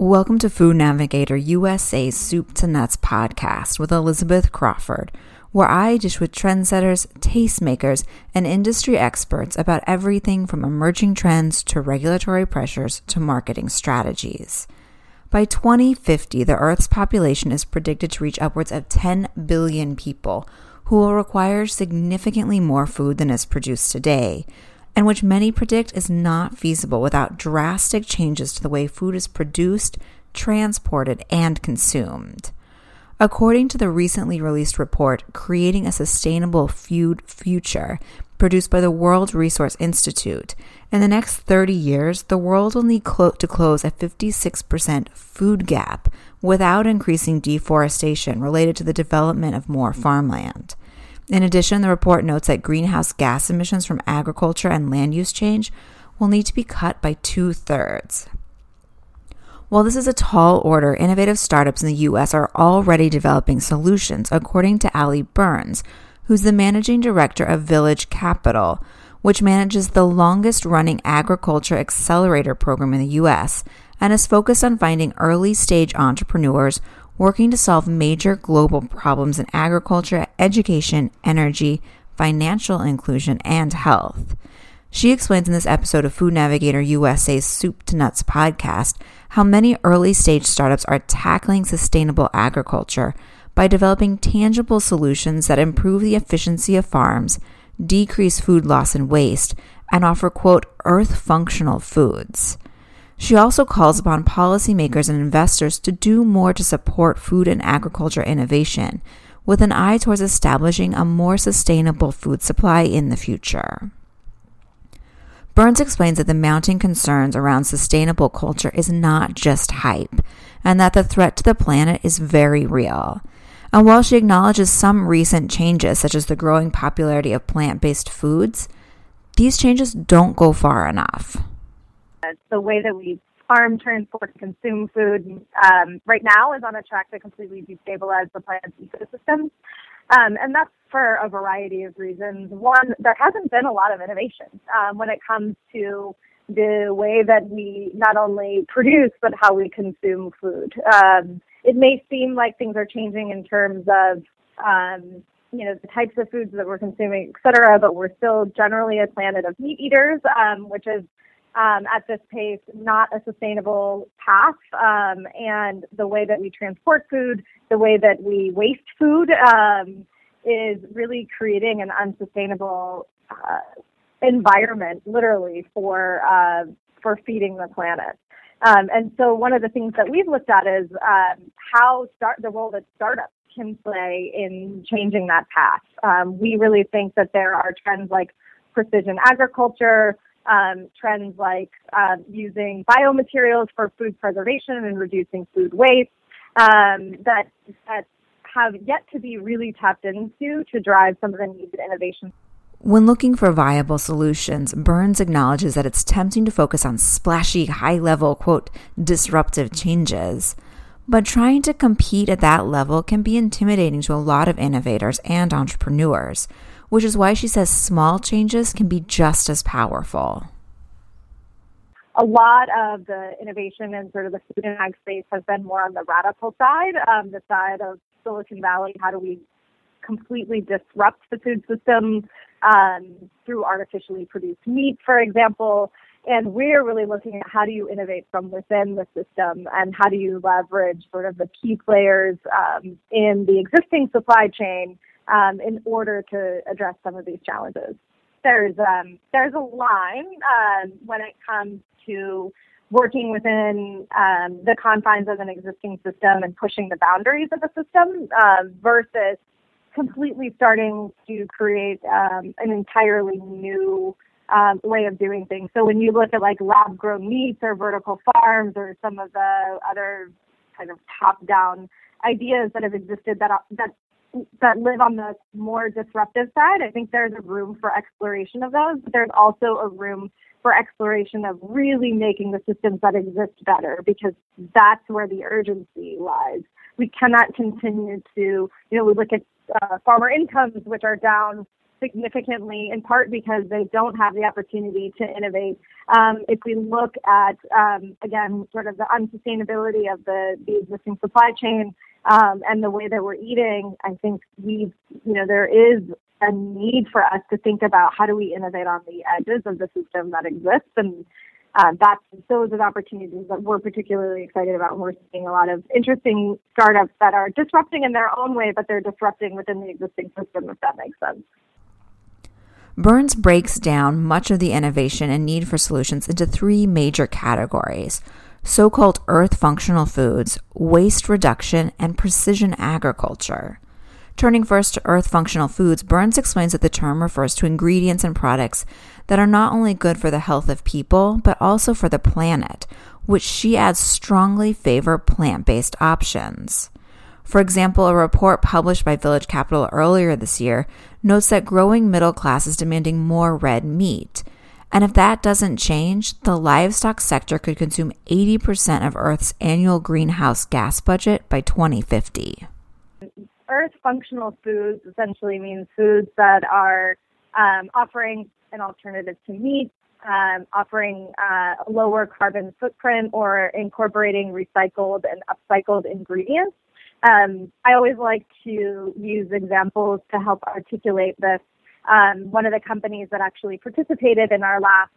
Welcome to Food Navigator USA's Soup to Nuts podcast with Elizabeth Crawford, where I dish with trendsetters, tastemakers, and industry experts about everything from emerging trends to regulatory pressures to marketing strategies. By 2050, the Earth's population is predicted to reach upwards of 10 billion people who will require significantly more food than is produced today and which many predict is not feasible without drastic changes to the way food is produced, transported, and consumed. According to the recently released report, Creating a Sustainable Food Future, produced by the World Resource Institute, in the next 30 years, the world will need clo- to close a 56% food gap without increasing deforestation related to the development of more farmland. In addition, the report notes that greenhouse gas emissions from agriculture and land use change will need to be cut by two thirds. While this is a tall order, innovative startups in the U.S. are already developing solutions, according to Ali Burns, who's the managing director of Village Capital, which manages the longest running agriculture accelerator program in the U.S. and is focused on finding early stage entrepreneurs working to solve major global problems in agriculture, education, energy, financial inclusion, and health. She explains in this episode of Food Navigator USA's Soup to Nuts podcast how many early stage startups are tackling sustainable agriculture by developing tangible solutions that improve the efficiency of farms, decrease food loss and waste, and offer, quote, earth functional foods. She also calls upon policymakers and investors to do more to support food and agriculture innovation, with an eye towards establishing a more sustainable food supply in the future. Burns explains that the mounting concerns around sustainable culture is not just hype, and that the threat to the planet is very real. And while she acknowledges some recent changes, such as the growing popularity of plant based foods, these changes don't go far enough the way that we farm, transport, consume food um, right now is on a track to completely destabilize the planet's ecosystems. Um, and that's for a variety of reasons. One, there hasn't been a lot of innovation um, when it comes to the way that we not only produce but how we consume food. Um, it may seem like things are changing in terms of um, you know the types of foods that we're consuming, et cetera, but we're still generally a planet of meat eaters, um, which is um, at this pace not a sustainable path. Um, and the way that we transport food, the way that we waste food, um, is really creating an unsustainable uh, environment, literally, for uh, for feeding the planet. Um, and so, one of the things that we've looked at is um, how start the role that startups can play in changing that path. Um, we really think that there are trends like precision agriculture, um, trends like uh, using biomaterials for food preservation and reducing food waste um, that that have yet to be really tapped into to drive some of the needed innovation. When looking for viable solutions, Burns acknowledges that it's tempting to focus on splashy, high level, quote, disruptive changes. But trying to compete at that level can be intimidating to a lot of innovators and entrepreneurs which is why she says small changes can be just as powerful. A lot of the innovation in sort of the food and ag space has been more on the radical side, um, the side of Silicon Valley. How do we completely disrupt the food system um, through artificially produced meat, for example? And we're really looking at how do you innovate from within the system and how do you leverage sort of the key players um, in the existing supply chain um, in order to address some of these challenges. There's um, there's a line um, when it comes to working within um, the confines of an existing system and pushing the boundaries of the system um, versus completely starting to create um, an entirely new um, way of doing things. So when you look at like lab grown meats or vertical farms or some of the other kind of top down ideas that have existed that that that live on the more disruptive side, I think there's a room for exploration of those. But there's also a room for exploration of really making the systems that exist better because that's where the urgency lies. We cannot continue to, you know, we look at uh, farmer incomes, which are down significantly in part because they don't have the opportunity to innovate. Um, if we look at, um, again, sort of the unsustainability of the, the existing supply chain um, and the way that we're eating, I think we, you know, there is a need for us to think about how do we innovate on the edges of the system that exists and uh, that's those are the opportunities that we're particularly excited about. And we're seeing a lot of interesting startups that are disrupting in their own way, but they're disrupting within the existing system, if that makes sense. Burns breaks down much of the innovation and need for solutions into three major categories so called earth functional foods, waste reduction, and precision agriculture. Turning first to earth functional foods, Burns explains that the term refers to ingredients and products that are not only good for the health of people, but also for the planet, which she adds strongly favor plant based options. For example, a report published by Village Capital earlier this year notes that growing middle class is demanding more red meat. And if that doesn't change, the livestock sector could consume 80% of Earth's annual greenhouse gas budget by 2050 earth functional foods essentially means foods that are um, offering an alternative to meat, um, offering uh, a lower carbon footprint, or incorporating recycled and upcycled ingredients. Um, I always like to use examples to help articulate this. Um, one of the companies that actually participated in our last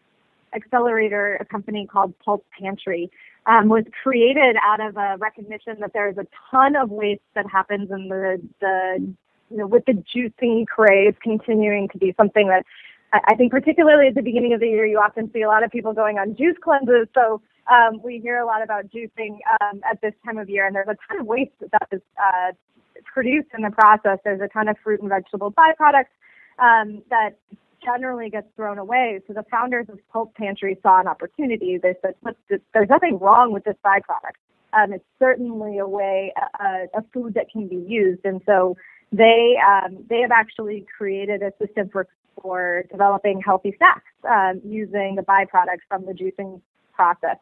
accelerator, a company called Pulp Pantry, um, was created out of a recognition that there is a ton of waste that happens in the, the you know, with the juicing craze continuing to be something that I think particularly at the beginning of the year, you often see a lot of people going on juice cleanses. So um, we hear a lot about juicing um, at this time of year, and there's a ton of waste that is uh, produced in the process. There's a ton of fruit and vegetable byproducts um, that generally gets thrown away. So the founders of Pulp Pantry saw an opportunity. They said, there's nothing wrong with this byproduct. Um, it's certainly a way, a, a food that can be used. And so they um, they have actually created a system for for developing healthy snacks um, using the byproducts from the juicing process.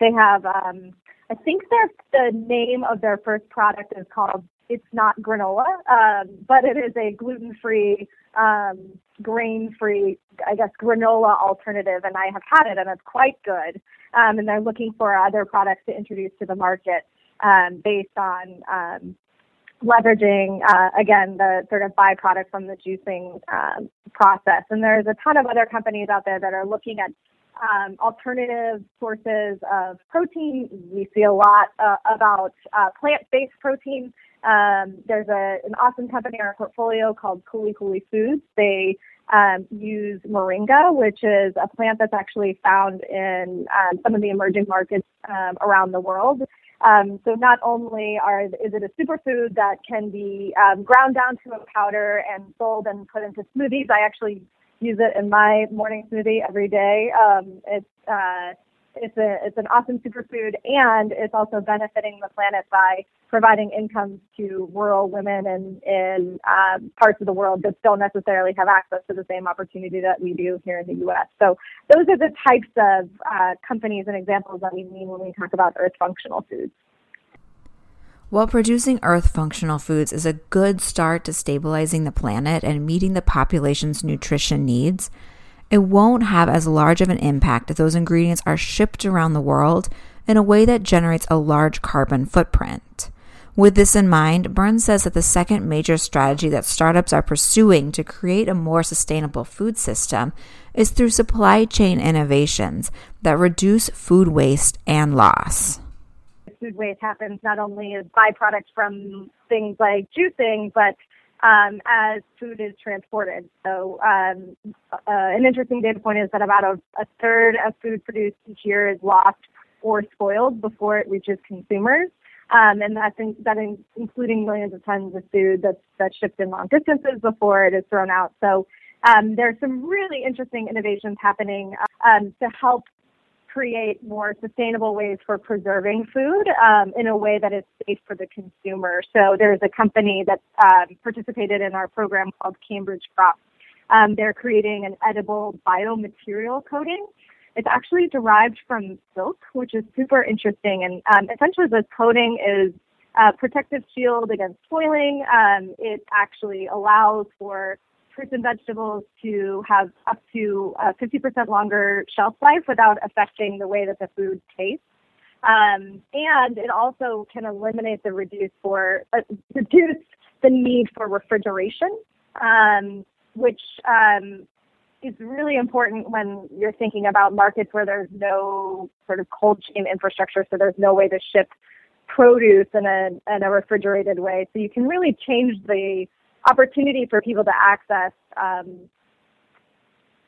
They have, um, I think their the name of their first product is called it's not granola, um, but it is a gluten-free, um, grain-free, I guess, granola alternative, and I have had it, and it's quite good. Um, and they're looking for other products to introduce to the market um, based on um, leveraging, uh, again, the sort of byproduct from the juicing um, process. And there's a ton of other companies out there that are looking at um, alternative sources of protein. We see a lot uh, about uh, plant-based protein um, there's a, an awesome company in our portfolio called Kuli Kuli Foods. They um, use moringa, which is a plant that's actually found in um, some of the emerging markets um, around the world. Um, so not only are is it a superfood that can be um, ground down to a powder and sold and put into smoothies, I actually use it in my morning smoothie every day. it's uh, it's a it's an awesome superfood, and it's also benefiting the planet by providing income to rural women and in um, parts of the world that don't necessarily have access to the same opportunity that we do here in the U.S. So those are the types of uh, companies and examples that we mean when we talk about earth functional foods. While producing earth functional foods is a good start to stabilizing the planet and meeting the population's nutrition needs, it won't have as large of an impact if those ingredients are shipped around the world in a way that generates a large carbon footprint. With this in mind, Burns says that the second major strategy that startups are pursuing to create a more sustainable food system is through supply chain innovations that reduce food waste and loss. Food waste happens not only as byproducts from things like juicing, but um, as food is transported. So, um, uh, an interesting data point is that about a, a third of food produced each year is lost or spoiled before it reaches consumers. Um, and that's in, that in, including millions of tons of food that's, that's shipped in long distances before it is thrown out. So um, there's some really interesting innovations happening um, to help create more sustainable ways for preserving food um, in a way that is safe for the consumer. So there's a company that um, participated in our program called Cambridge Crops. Um, they're creating an edible biomaterial coating. It's actually derived from silk, which is super interesting. And um, essentially, this coating is a protective shield against spoiling. Um, it actually allows for fruits and vegetables to have up to uh, 50% longer shelf life without affecting the way that the food tastes. Um, and it also can eliminate the reduce for uh, reduce the need for refrigeration, um, which um, is really important when you're thinking about markets where there's no sort of cold chain infrastructure, so there's no way to ship produce in a in a refrigerated way. So you can really change the opportunity for people to access um,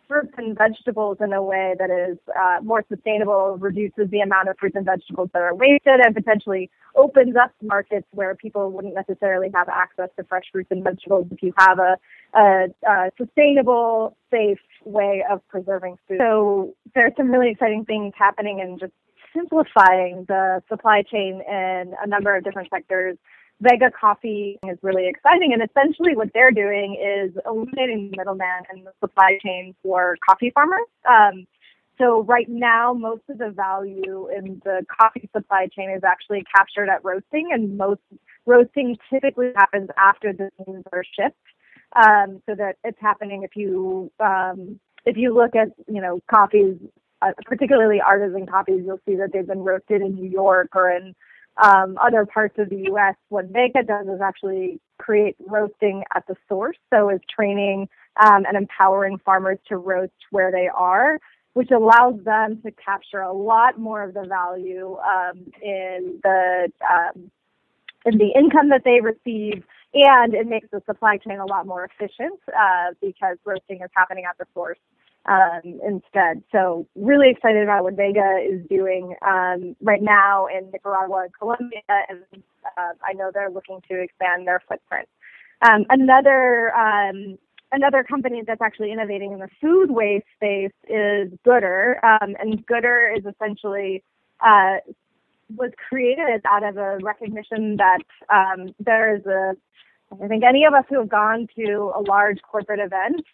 fruits and vegetables in a way that is uh, more sustainable, reduces the amount of fruits and vegetables that are wasted, and potentially opens up markets where people wouldn't necessarily have access to fresh fruits and vegetables if you have a, a, a sustainable, safe way of preserving food. So there's some really exciting things happening in just simplifying the supply chain in a number of different sectors Vega Coffee is really exciting. And essentially, what they're doing is eliminating the middleman and the supply chain for coffee farmers. Um, so, right now, most of the value in the coffee supply chain is actually captured at roasting, and most roasting typically happens after the beans are shipped. Um, so that it's happening if you um, if you look at you know coffees, uh, particularly artisan coffees, you'll see that they've been roasted in New York or in um, other parts of the U.S., what Vega does is actually create roasting at the source. So is training um, and empowering farmers to roast where they are, which allows them to capture a lot more of the value um, in the um, in the income that they receive, and it makes the supply chain a lot more efficient uh, because roasting is happening at the source um, instead. So really excited about what Vega is doing um, right now in Nicaragua and Colombia, and uh, I know they're looking to expand their footprint. Um, another um, another company that's actually innovating in the food waste space is Goodr, um, and Goodr is essentially uh, was created out of a recognition that there is a I think any of us who have gone to a large corporate event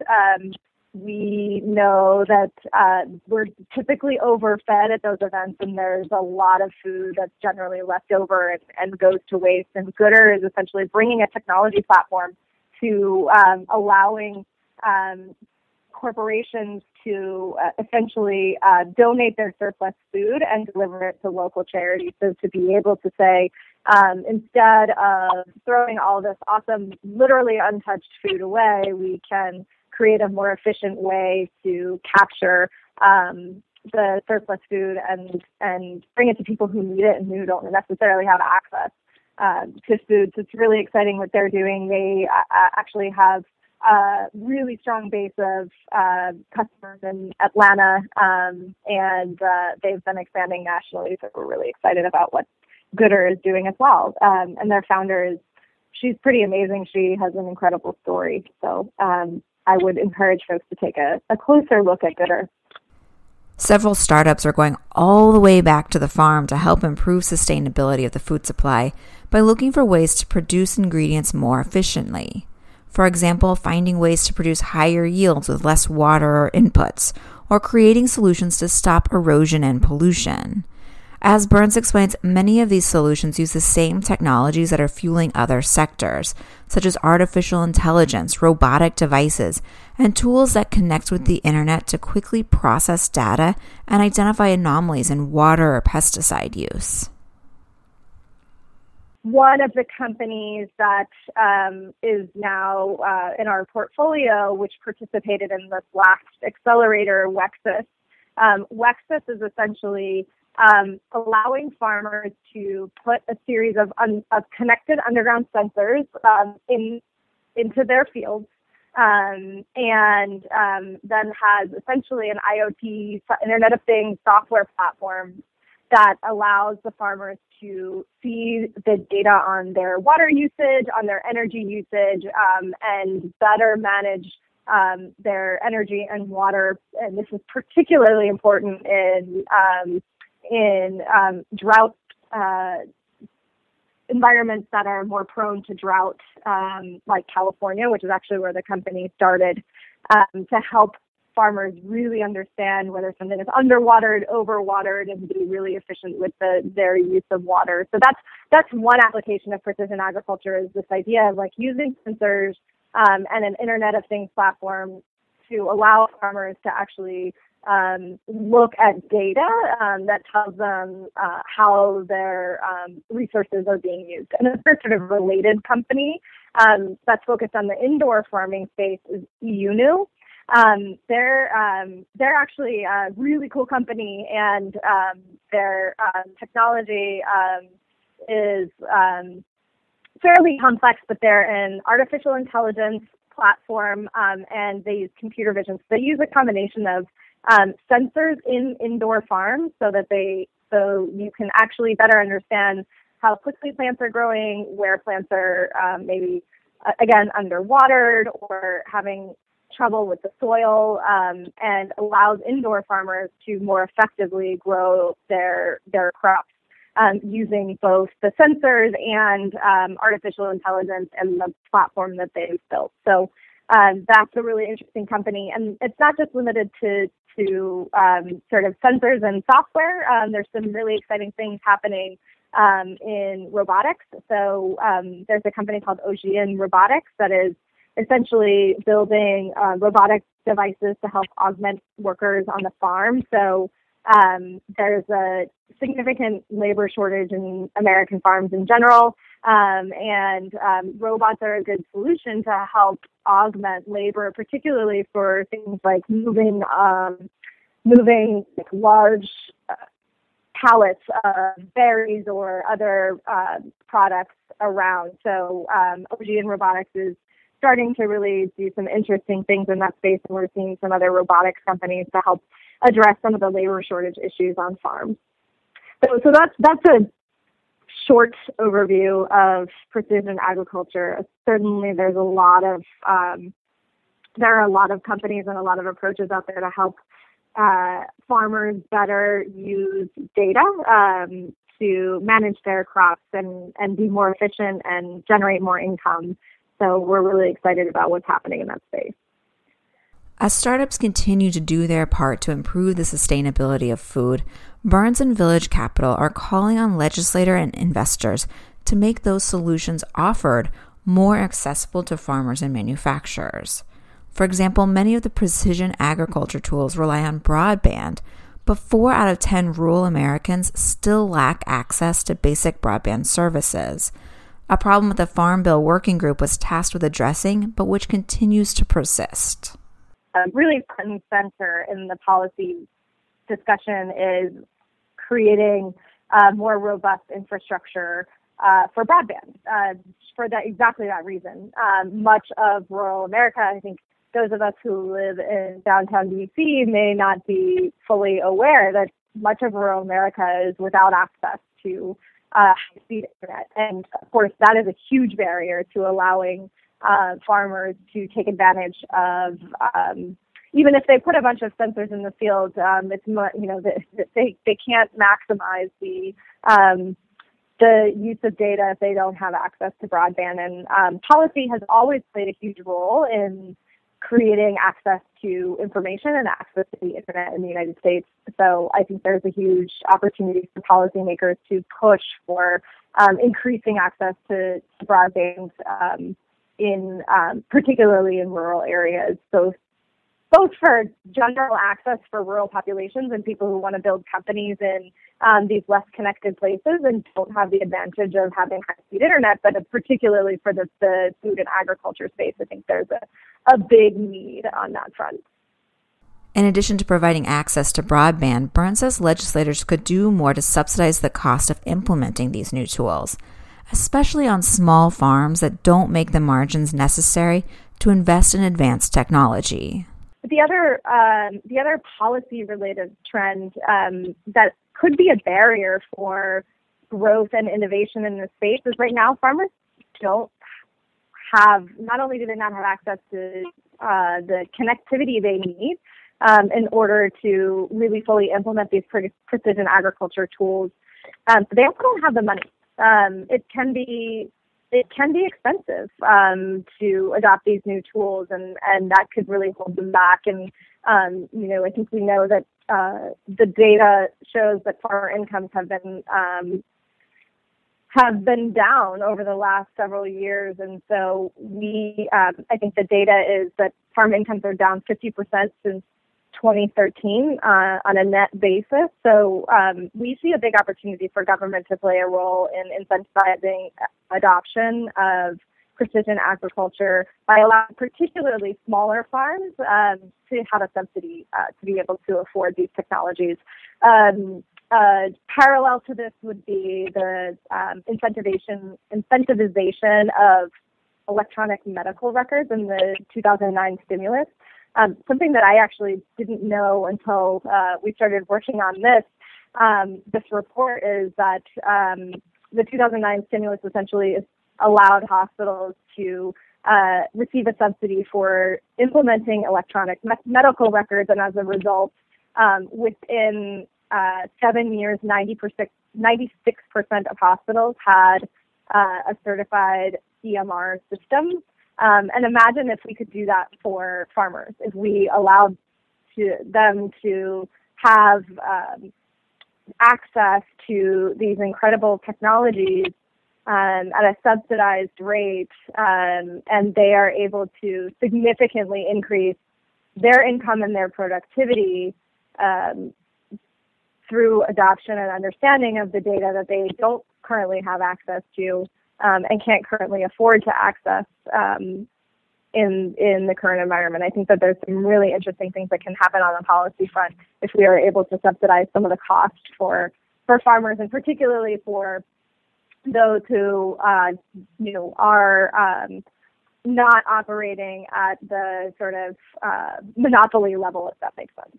we know that uh, we're typically overfed at those events, and there's a lot of food that's generally left over and, and goes to waste. And Goodr is essentially bringing a technology platform to um, allowing um, corporations to uh, essentially uh, donate their surplus food and deliver it to local charities. So to be able to say, um, instead of throwing all this awesome, literally untouched food away, we can create a more efficient way to capture um, the surplus food and and bring it to people who need it and who don't necessarily have access uh, to food. So it's really exciting what they're doing. They uh, uh, actually have a really strong base of uh, customers in Atlanta, um, and uh, they've been expanding nationally. So we're really excited about what Goodr is doing as well. Um, and their founder is she's pretty amazing. She has an incredible story. So um, I would encourage folks to take a, a closer look at Goodr. Several startups are going all the way back to the farm to help improve sustainability of the food supply by looking for ways to produce ingredients more efficiently. For example, finding ways to produce higher yields with less water or inputs, or creating solutions to stop erosion and pollution. As Burns explains, many of these solutions use the same technologies that are fueling other sectors, such as artificial intelligence, robotic devices, and tools that connect with the internet to quickly process data and identify anomalies in water or pesticide use. One of the companies that um, is now uh, in our portfolio, which participated in this last accelerator, Wexus, um, Wexus is essentially um, allowing farmers to put a series of, un, of connected underground sensors um, in into their fields, um, and um, then has essentially an IoT Internet of Things software platform that allows the farmers to see the data on their water usage, on their energy usage, um, and better manage um, their energy and water. And this is particularly important in um, in um, drought uh, environments that are more prone to drought, um, like California, which is actually where the company started, um, to help farmers really understand whether something is underwatered, overwatered, and be really efficient with the, their use of water. So that's that's one application of precision agriculture is this idea of like using sensors um, and an Internet of Things platform to allow farmers to actually um, look at data um, that tells them uh, how their um, resources are being used. And another sort of related company um, that's focused on the indoor farming space is Iunu. Um, they're um, they're actually a really cool company, and their technology is fairly complex, but they're an artificial intelligence platform, and they use computer vision. So they use a combination of um, sensors in indoor farms so that they so you can actually better understand how quickly plants are growing, where plants are um, maybe uh, again underwatered or having trouble with the soil, um, and allows indoor farmers to more effectively grow their their crops um, using both the sensors and um, artificial intelligence and the platform that they've built. So um, that's a really interesting company, and it's not just limited to to um, sort of sensors and software. Um, there's some really exciting things happening um, in robotics. So um, there's a company called Augean Robotics that is essentially building uh, robotic devices to help augment workers on the farm. So um, there's a significant labor shortage in American farms in general. Um, and um, robots are a good solution to help augment labor, particularly for things like moving um, moving like large uh, pallets of berries or other uh, products around. So um, Augean Robotics is starting to really do some interesting things in that space, and we're seeing some other robotics companies to help address some of the labor shortage issues on farms. So, so that's that's a short overview of precision agriculture. Certainly, there's a lot of um, there are a lot of companies and a lot of approaches out there to help uh, farmers better use data um, to manage their crops and, and be more efficient and generate more income. So we're really excited about what's happening in that space. As startups continue to do their part to improve the sustainability of food, Barnes and Village Capital are calling on legislator and investors to make those solutions offered more accessible to farmers and manufacturers. For example, many of the precision agriculture tools rely on broadband, but 4 out of 10 rural Americans still lack access to basic broadband services. A problem that the Farm Bill Working Group was tasked with addressing, but which continues to persist um, really front and center in the policy discussion is creating uh, more robust infrastructure uh, for broadband uh, for that exactly that reason. Um, much of rural America, I think those of us who live in downtown DC may not be fully aware that much of rural America is without access to uh, high-speed internet, and of course that is a huge barrier to allowing uh, farmers to take advantage of um, even if they put a bunch of sensors in the field, um, it's you know they they can't maximize the um, the use of data if they don't have access to broadband. And um, policy has always played a huge role in creating access to information and access to the internet in the United States. So I think there's a huge opportunity for policymakers to push for um, increasing access to, to broadband um, in um, particularly in rural areas, both both for general access for rural populations and people who want to build companies in um, these less connected places and don't have the advantage of having high-speed internet, but particularly for the, the food and agriculture space, I think there's a, a big need on that front. In addition to providing access to broadband, Burns says legislators could do more to subsidize the cost of implementing these new tools especially on small farms that don't make the margins necessary to invest in advanced technology. The other, um, the other policy-related trend um, that could be a barrier for growth and innovation in this space is right now farmers don't have. Not only do they not have access to uh, the connectivity they need um, in order to really fully implement these pre- precision agriculture tools, um, they also don't have the money um, it can be it can be expensive um, to adopt these new tools, and and that could really hold them back. And um, you know, I think we know that uh, the data shows that farmer incomes have been um, have been down over the last several years. And so we, um, I think the data is that farm incomes are down 50% since 2013 uh, on a net basis. So um, we see a big opportunity for government to play a role in incentivizing adoption of precision agriculture by allowing particularly smaller farms um, to have a subsidy uh, to be able to afford these technologies. Um, uh, parallel to this would be the um, incentivization incentivization of electronic medical records in the 2009 stimulus. Um, something that I actually didn't know until uh, we started working on this. Um, this report is that um, the 2009 stimulus essentially allowed hospitals to uh, receive a subsidy for implementing electronic me- medical records, and as a result, um, within uh, seven years, 96% of hospitals had uh, a certified EMR system. Um, and imagine if we could do that for farmers, if we allowed to, them to have um, access to these incredible technologies um, at a subsidized rate, um, and they are able to significantly increase their income and their productivity um, through adoption and understanding of the data that they don't currently have access to um, and can't currently afford to access um, in in the current environment. I think that there's some really interesting things that can happen on the policy front if we are able to subsidize some of the cost for for farmers and particularly for those who uh, you know are um, not operating at the sort of uh, monopoly level, if that makes sense.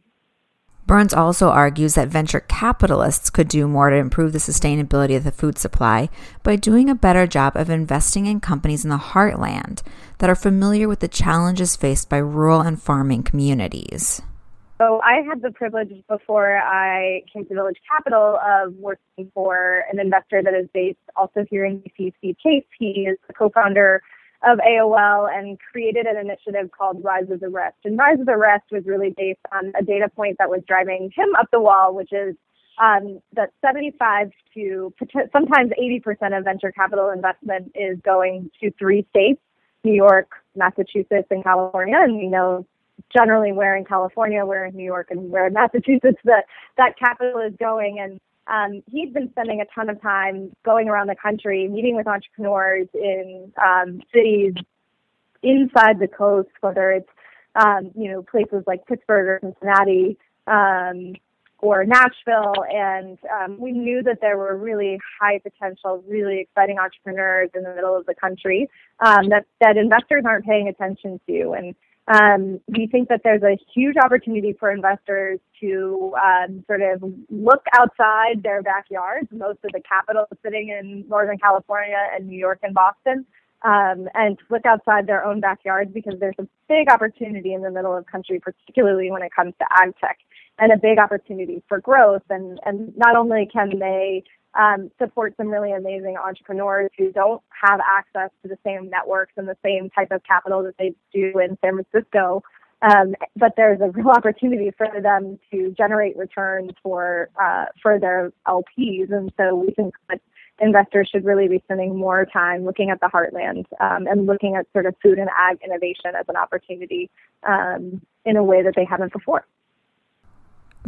Burns also argues that venture capitalists could do more to improve the sustainability of the food supply by doing a better job of investing in companies in the heartland that are familiar with the challenges faced by rural and farming communities. So I had the privilege before I came to Village Capital of working for an investor that is based also here in DC, Steve Case. He is the co-founder of AOL and created an initiative called Rise of the Rest. And Rise of the Rest was really based on a data point that was driving him up the wall, which is um, that 75 to sometimes 80% of venture capital investment is going to three states, New York, Massachusetts, and California. And we know generally where in California, where in New York, and where in Massachusetts that that capital is going. And um, he's been spending a ton of time going around the country, meeting with entrepreneurs in um, cities inside the coast, whether it's um, you know places like Pittsburgh or Cincinnati um, or Nashville, and um, we knew that there were really high potential, really exciting entrepreneurs in the middle of the country um, that that investors aren't paying attention to, and um, we think that there's a huge opportunity for investors to um, sort of look outside their backyards. Most of the capital is sitting in Northern California and New York and Boston, um, and look outside their own backyards because there's a big opportunity in the middle of country, particularly when it comes to ag tech, and a big opportunity for growth. And, and not only can they um, support some really amazing entrepreneurs who don't have access to the same networks and the same type of capital that they do in San Francisco. Um, but there's a real opportunity for them to generate returns for uh, for their LPs, and so we think that investors should really be spending more time looking at the heartland um, and looking at sort of food and ag innovation as an opportunity um, in a way that they haven't before.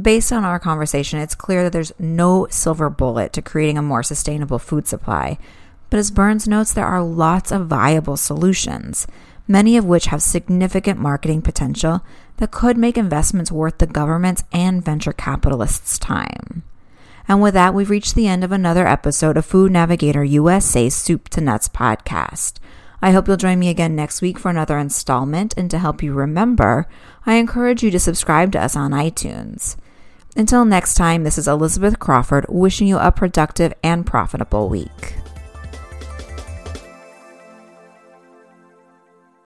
Based on our conversation, it's clear that there's no silver bullet to creating a more sustainable food supply. But as Burns notes, there are lots of viable solutions, many of which have significant marketing potential that could make investments worth the government's and venture capitalists' time. And with that, we've reached the end of another episode of Food Navigator USA's Soup to Nuts podcast. I hope you'll join me again next week for another installment. And to help you remember, I encourage you to subscribe to us on iTunes. Until next time, this is Elizabeth Crawford wishing you a productive and profitable week.